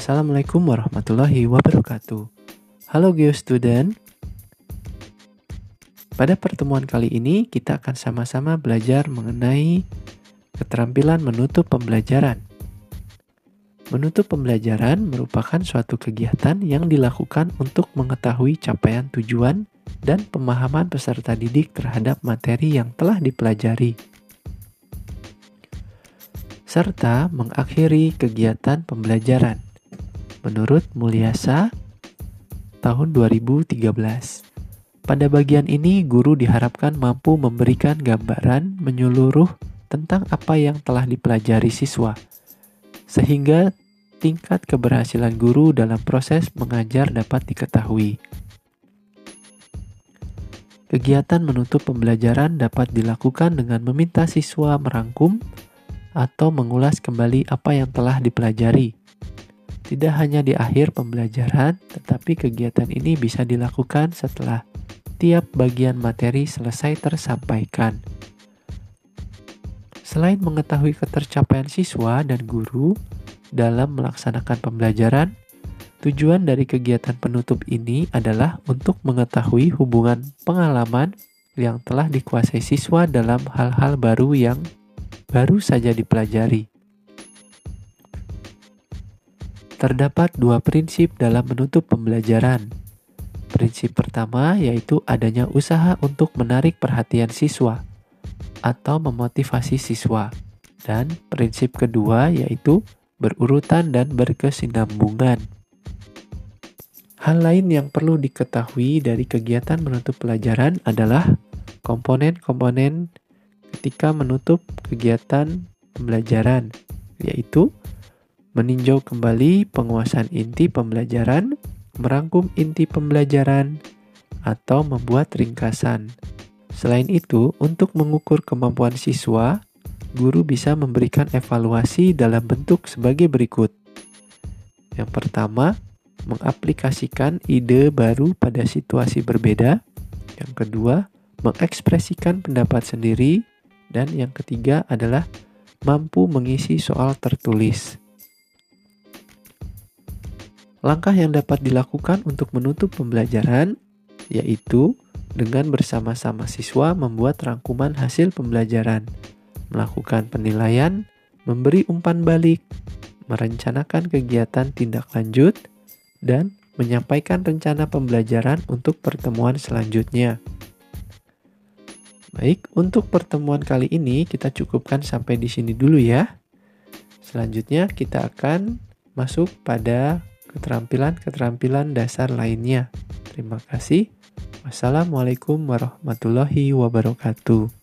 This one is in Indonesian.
Assalamualaikum warahmatullahi wabarakatuh. Halo GeoStudent. Pada pertemuan kali ini kita akan sama-sama belajar mengenai keterampilan menutup pembelajaran. Menutup pembelajaran merupakan suatu kegiatan yang dilakukan untuk mengetahui capaian tujuan dan pemahaman peserta didik terhadap materi yang telah dipelajari serta mengakhiri kegiatan pembelajaran menurut Mulyasa tahun 2013. Pada bagian ini, guru diharapkan mampu memberikan gambaran menyeluruh tentang apa yang telah dipelajari siswa, sehingga tingkat keberhasilan guru dalam proses mengajar dapat diketahui. Kegiatan menutup pembelajaran dapat dilakukan dengan meminta siswa merangkum atau mengulas kembali apa yang telah dipelajari tidak hanya di akhir pembelajaran, tetapi kegiatan ini bisa dilakukan setelah tiap bagian materi selesai tersampaikan. Selain mengetahui ketercapaian siswa dan guru dalam melaksanakan pembelajaran, tujuan dari kegiatan penutup ini adalah untuk mengetahui hubungan pengalaman yang telah dikuasai siswa dalam hal-hal baru yang baru saja dipelajari. Terdapat dua prinsip dalam menutup pembelajaran. Prinsip pertama yaitu adanya usaha untuk menarik perhatian siswa atau memotivasi siswa. Dan prinsip kedua yaitu berurutan dan berkesinambungan. Hal lain yang perlu diketahui dari kegiatan menutup pelajaran adalah komponen-komponen ketika menutup kegiatan pembelajaran, yaitu meninjau kembali penguasaan inti pembelajaran, merangkum inti pembelajaran, atau membuat ringkasan. Selain itu, untuk mengukur kemampuan siswa, guru bisa memberikan evaluasi dalam bentuk sebagai berikut. Yang pertama, mengaplikasikan ide baru pada situasi berbeda. Yang kedua, mengekspresikan pendapat sendiri. Dan yang ketiga adalah mampu mengisi soal tertulis. Langkah yang dapat dilakukan untuk menutup pembelajaran yaitu dengan bersama-sama siswa membuat rangkuman hasil pembelajaran, melakukan penilaian, memberi umpan balik, merencanakan kegiatan tindak lanjut, dan menyampaikan rencana pembelajaran untuk pertemuan selanjutnya. Baik, untuk pertemuan kali ini kita cukupkan sampai di sini dulu ya. Selanjutnya kita akan masuk pada keterampilan-keterampilan dasar lainnya. Terima kasih. Wassalamualaikum warahmatullahi wabarakatuh.